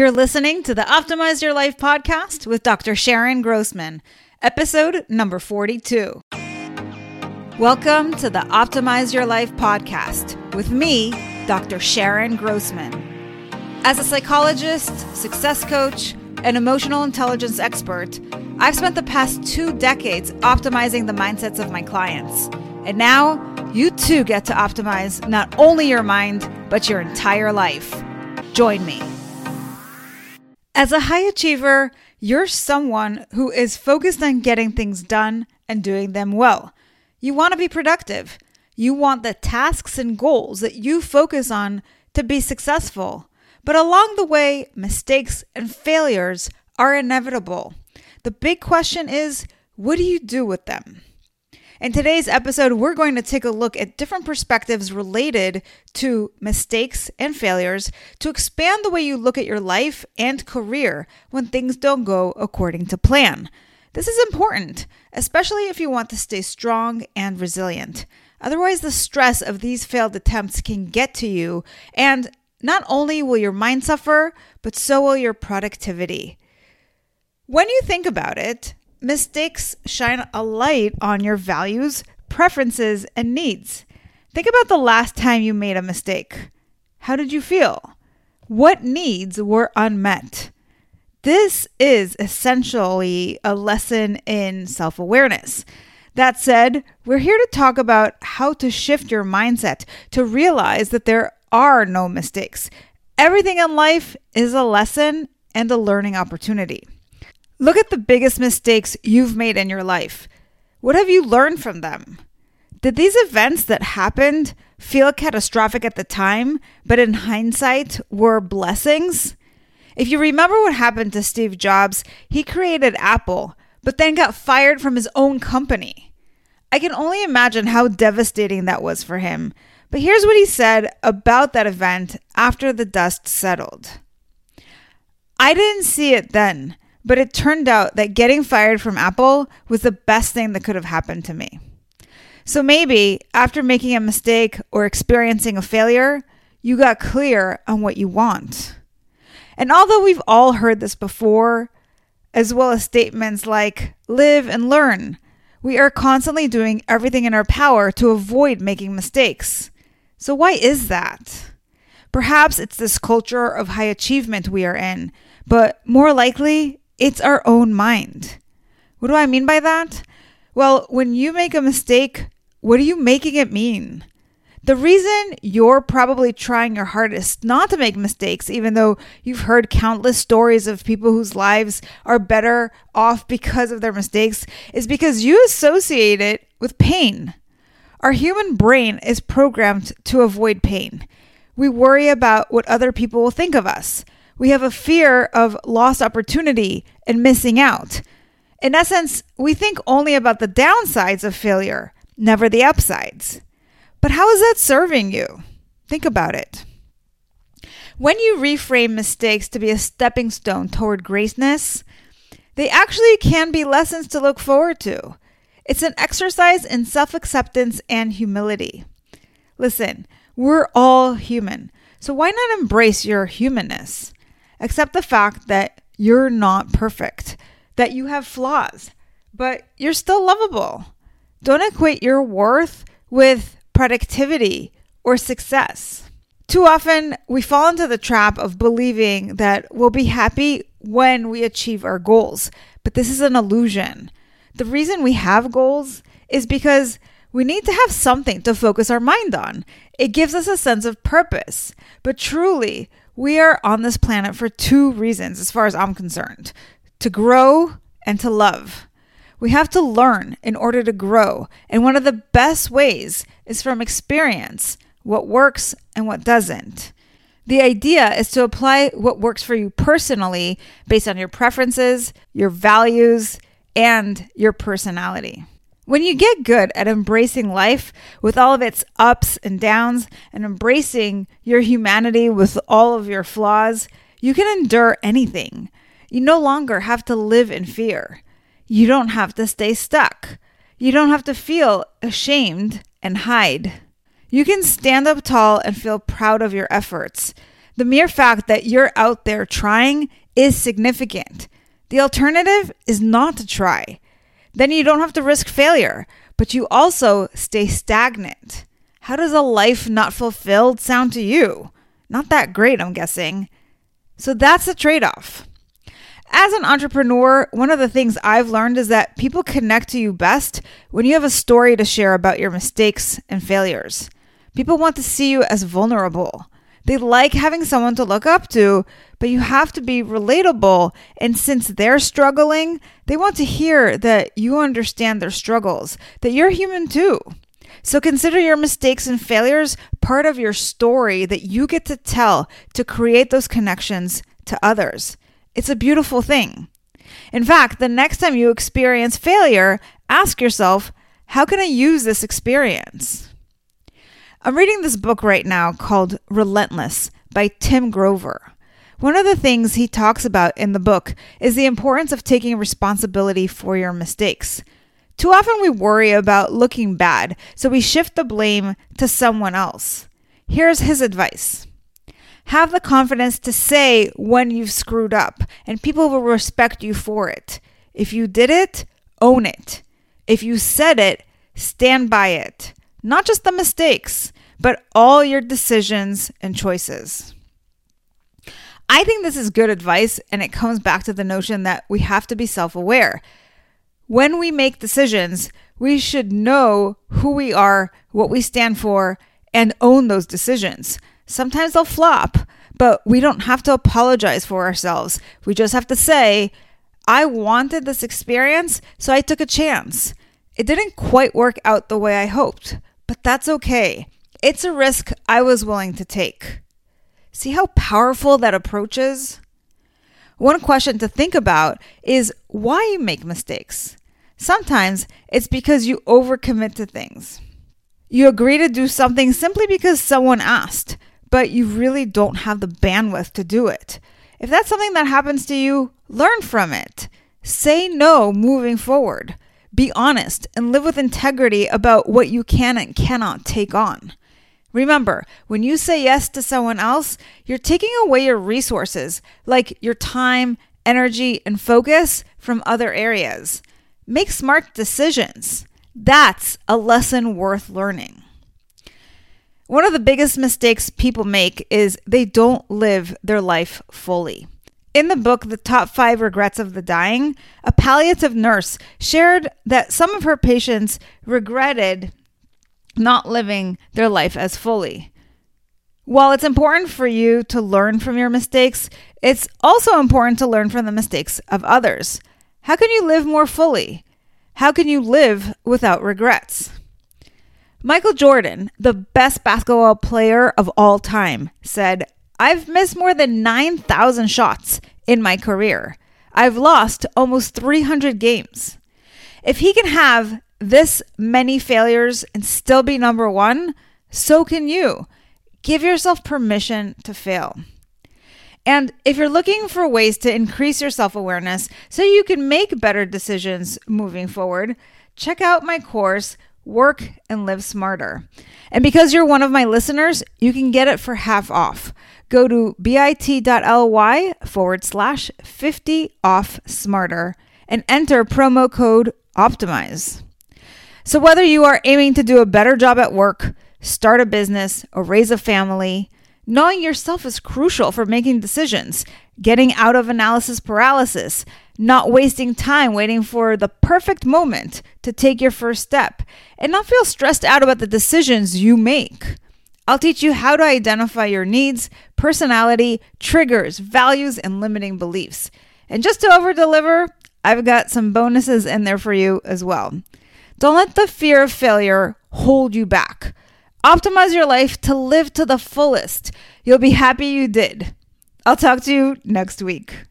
You're listening to the Optimize Your Life podcast with Dr. Sharon Grossman, episode number 42. Welcome to the Optimize Your Life podcast with me, Dr. Sharon Grossman. As a psychologist, success coach, and emotional intelligence expert, I've spent the past two decades optimizing the mindsets of my clients. And now, you too get to optimize not only your mind, but your entire life. Join me. As a high achiever, you're someone who is focused on getting things done and doing them well. You want to be productive. You want the tasks and goals that you focus on to be successful. But along the way, mistakes and failures are inevitable. The big question is what do you do with them? In today's episode, we're going to take a look at different perspectives related to mistakes and failures to expand the way you look at your life and career when things don't go according to plan. This is important, especially if you want to stay strong and resilient. Otherwise, the stress of these failed attempts can get to you, and not only will your mind suffer, but so will your productivity. When you think about it, mistakes shine a light on your values, preferences, and needs. Think about the last time you made a mistake. How did you feel? What needs were unmet? This is essentially a lesson in self awareness. That said, we're here to talk about how to shift your mindset to realize that there are no mistakes. Everything in life is a lesson and a learning opportunity. Look at the biggest mistakes you've made in your life. What have you learned from them? Did these events that happened feel catastrophic at the time, but in hindsight were blessings? If you remember what happened to Steve Jobs, he created Apple, but then got fired from his own company. I can only imagine how devastating that was for him. But here's what he said about that event after the dust settled I didn't see it then, but it turned out that getting fired from Apple was the best thing that could have happened to me. So maybe after making a mistake or experiencing a failure, you got clear on what you want. And although we've all heard this before, as well as statements like live and learn, we are constantly doing everything in our power to avoid making mistakes. So, why is that? Perhaps it's this culture of high achievement we are in, but more likely, it's our own mind. What do I mean by that? Well, when you make a mistake, what are you making it mean? The reason you're probably trying your hardest not to make mistakes, even though you've heard countless stories of people whose lives are better off because of their mistakes, is because you associate it with pain. Our human brain is programmed to avoid pain. We worry about what other people will think of us. We have a fear of lost opportunity and missing out. In essence, we think only about the downsides of failure, never the upsides. But how is that serving you? Think about it. When you reframe mistakes to be a stepping stone toward greatness, they actually can be lessons to look forward to. It's an exercise in self acceptance and humility. Listen, we're all human, so why not embrace your humanness? Accept the fact that you're not perfect, that you have flaws, but you're still lovable. Don't equate your worth with productivity or success. Too often, we fall into the trap of believing that we'll be happy when we achieve our goals, but this is an illusion. The reason we have goals is because we need to have something to focus our mind on. It gives us a sense of purpose. But truly, we are on this planet for two reasons, as far as I'm concerned to grow and to love. We have to learn in order to grow. And one of the best ways is from experience what works and what doesn't. The idea is to apply what works for you personally based on your preferences, your values, and your personality. When you get good at embracing life with all of its ups and downs and embracing your humanity with all of your flaws, you can endure anything. You no longer have to live in fear. You don't have to stay stuck. You don't have to feel ashamed and hide. You can stand up tall and feel proud of your efforts. The mere fact that you're out there trying is significant. The alternative is not to try. Then you don't have to risk failure, but you also stay stagnant. How does a life not fulfilled sound to you? Not that great, I'm guessing. So that's the trade off. As an entrepreneur, one of the things I've learned is that people connect to you best when you have a story to share about your mistakes and failures. People want to see you as vulnerable. They like having someone to look up to, but you have to be relatable. And since they're struggling, they want to hear that you understand their struggles, that you're human too. So consider your mistakes and failures part of your story that you get to tell to create those connections to others. It's a beautiful thing. In fact, the next time you experience failure, ask yourself, how can I use this experience? I'm reading this book right now called Relentless by Tim Grover. One of the things he talks about in the book is the importance of taking responsibility for your mistakes. Too often we worry about looking bad, so we shift the blame to someone else. Here's his advice Have the confidence to say when you've screwed up, and people will respect you for it. If you did it, own it. If you said it, stand by it. Not just the mistakes, but all your decisions and choices. I think this is good advice, and it comes back to the notion that we have to be self aware when we make decisions, we should know who we are, what we stand for, and own those decisions. Sometimes they'll flop, but we don't have to apologize for ourselves. We just have to say, I wanted this experience, so I took a chance. It didn't quite work out the way I hoped, but that's okay. It's a risk I was willing to take. See how powerful that approach is? One question to think about is why you make mistakes. Sometimes it's because you overcommit to things. You agree to do something simply because someone asked, but you really don't have the bandwidth to do it. If that's something that happens to you, learn from it. Say no moving forward. Be honest and live with integrity about what you can and cannot take on. Remember, when you say yes to someone else, you're taking away your resources, like your time, energy, and focus from other areas. Make smart decisions. That's a lesson worth learning. One of the biggest mistakes people make is they don't live their life fully. In the book, The Top Five Regrets of the Dying, a palliative nurse shared that some of her patients regretted not living their life as fully. While it's important for you to learn from your mistakes, it's also important to learn from the mistakes of others. How can you live more fully? How can you live without regrets? Michael Jordan, the best basketball player of all time, said, I've missed more than 9,000 shots in my career. I've lost almost 300 games. If he can have this many failures and still be number one, so can you. Give yourself permission to fail. And if you're looking for ways to increase your self awareness so you can make better decisions moving forward, check out my course, Work and Live Smarter. And because you're one of my listeners, you can get it for half off. Go to bit.ly forward slash 50 off smarter and enter promo code OPTIMIZE. So, whether you are aiming to do a better job at work, start a business, or raise a family, Knowing yourself is crucial for making decisions, getting out of analysis paralysis, not wasting time waiting for the perfect moment to take your first step, and not feel stressed out about the decisions you make. I'll teach you how to identify your needs, personality, triggers, values, and limiting beliefs. And just to over deliver, I've got some bonuses in there for you as well. Don't let the fear of failure hold you back. Optimize your life to live to the fullest. You'll be happy you did. I'll talk to you next week.